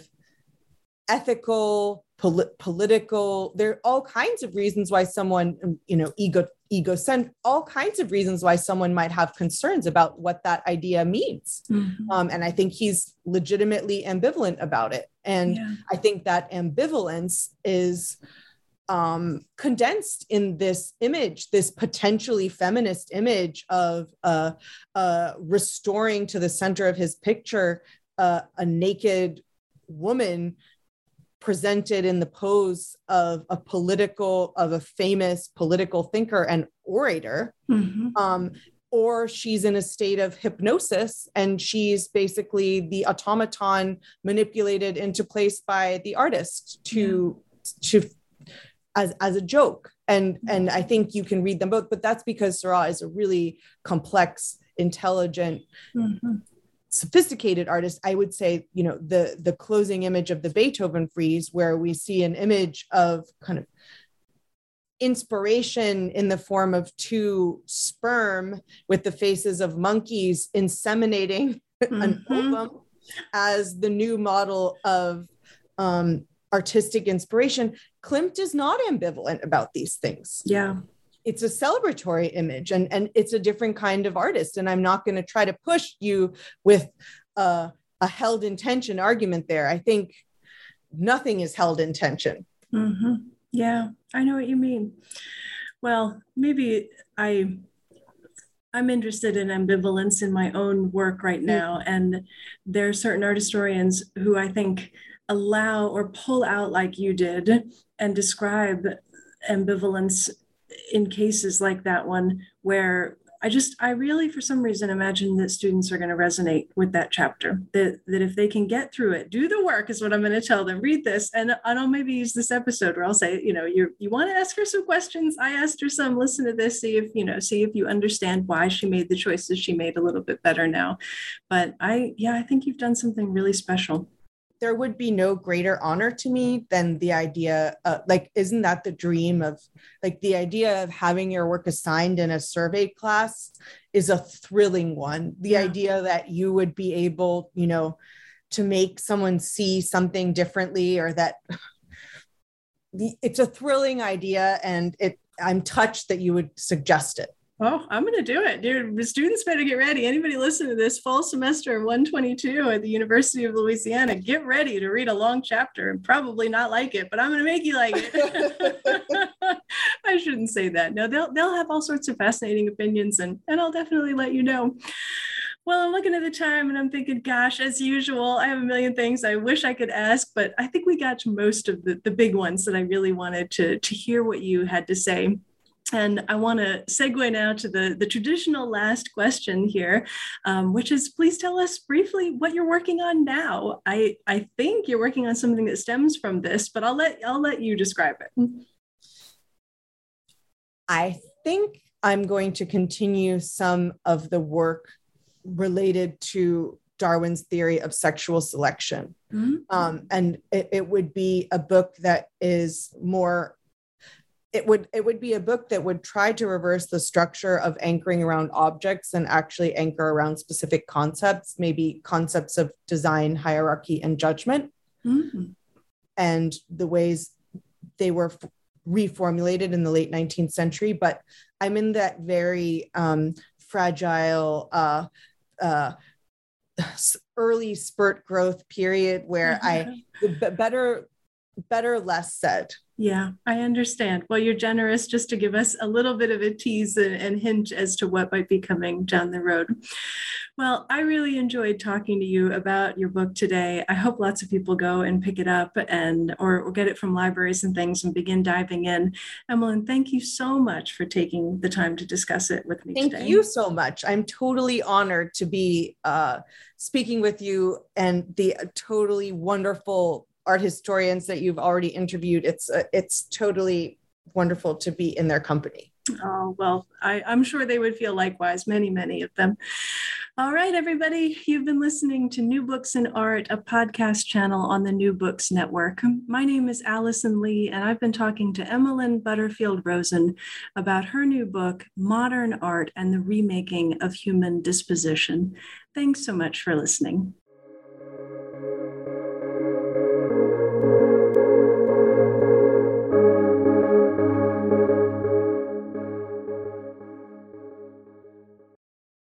ethical, poli- political, there are all kinds of reasons why someone, you know, ego, egocent, all kinds of reasons why someone might have concerns about what that idea means. Mhm. Um, and I think he's legitimately ambivalent about it. And Yeah. I think that ambivalence is um, condensed in this image, this potentially feminist image of uh, uh, restoring to the center of his picture uh, a naked woman presented in the pose of a political, of a famous political thinker and orator Mhm. um, or she's in a state of hypnosis and she's basically the automaton manipulated into place by the artist to to as as a joke and and i think you can read them both but that's because Seurat is a really complex intelligent Mhm. sophisticated artist i would say you know the the closing image of the beethoven frieze where we see an image of kind of inspiration in the form of two sperm with the faces of monkeys inseminating an Mhm. ovum as the new model of um, artistic inspiration klimt is not ambivalent about these things. Yeah. it's a celebratory image and and it's a different kind of artist. And i'm not going to try to push you with a, a held intention argument there. I think nothing is held in tension hmm Yeah, I know what you mean. Well, maybe I I'm interested in ambivalence in my own work right now, and there are certain art historians who I think allow or pull out like you did and describe ambivalence in cases like that one where I just I really for some reason imagine that students are going to resonate with that chapter that that if they can get through it do the work is what I'm going to tell them read this and, and I'll maybe use this episode where I'll say you know you you want to ask her some questions I asked her some listen to this see if you know see if you understand why she made the choices she made a little bit better now. But I yeah I think you've done something really special there would be no greater honor to me than the idea uh, like isn't that the dream of like the idea of having your work assigned in a survey class is a thrilling one the Yeah. idea that you would be able you know to make someone see something differently or that it's a thrilling idea and it i'm touched that you would suggest it Oh, I'm going to do it, dude. The students better get ready. Anybody listen to this fall semester 122 at the University of Louisiana, get ready to read a long chapter and probably not like it, but I'm going to make you like it. I shouldn't say that. No, they'll they'll have all sorts of fascinating opinions, and and I'll definitely let you know. Well, I'm looking at the time and I'm thinking, gosh, as usual, I have a million things I wish I could ask, but I think we got to most of the, the big ones that I really wanted to, to hear what you had to say. And I want to segue now to the, the traditional last question here, um, which is please tell us briefly what you're working on now. I, I think you're working on something that stems from this, but I'll let I'll let you describe it. I think I'm going to continue some of the work related to Darwin's theory of sexual selection. Mm-hmm. Um, and it, it would be a book that is more it would it would be a book that would try to reverse the structure of anchoring around objects and actually anchor around specific concepts maybe concepts of design hierarchy and judgment. Mm-hmm. and the ways they were f- reformulated in the late 19th century but i'm in that very um, fragile uh, uh, early spurt growth period where i better better less said yeah, I understand. Well, you're generous just to give us a little bit of a tease and, and, hint as to what might be coming down the road. Well, I really enjoyed talking to you about your book today. I hope lots of people go and pick it up and or, or get it from libraries and things and begin diving in. Emmelyn, thank you so much for taking the time to discuss it with me thank today. you so much. I'm totally honored to be uh, speaking with you and the totally wonderful art historians that you've already interviewed. It's uh, it's totally wonderful to be in their company. Oh, well, I, I'm sure they would feel likewise, many, many of them. All right, everybody, you've been listening to New Books in Art, a podcast channel on the New Books Network. My name is Allison Leigh, and I've been talking to Emmelyn Butterfield Rosen about her new book, Modern Art and the Remaking of Human Disposition. Thanks so much for listening.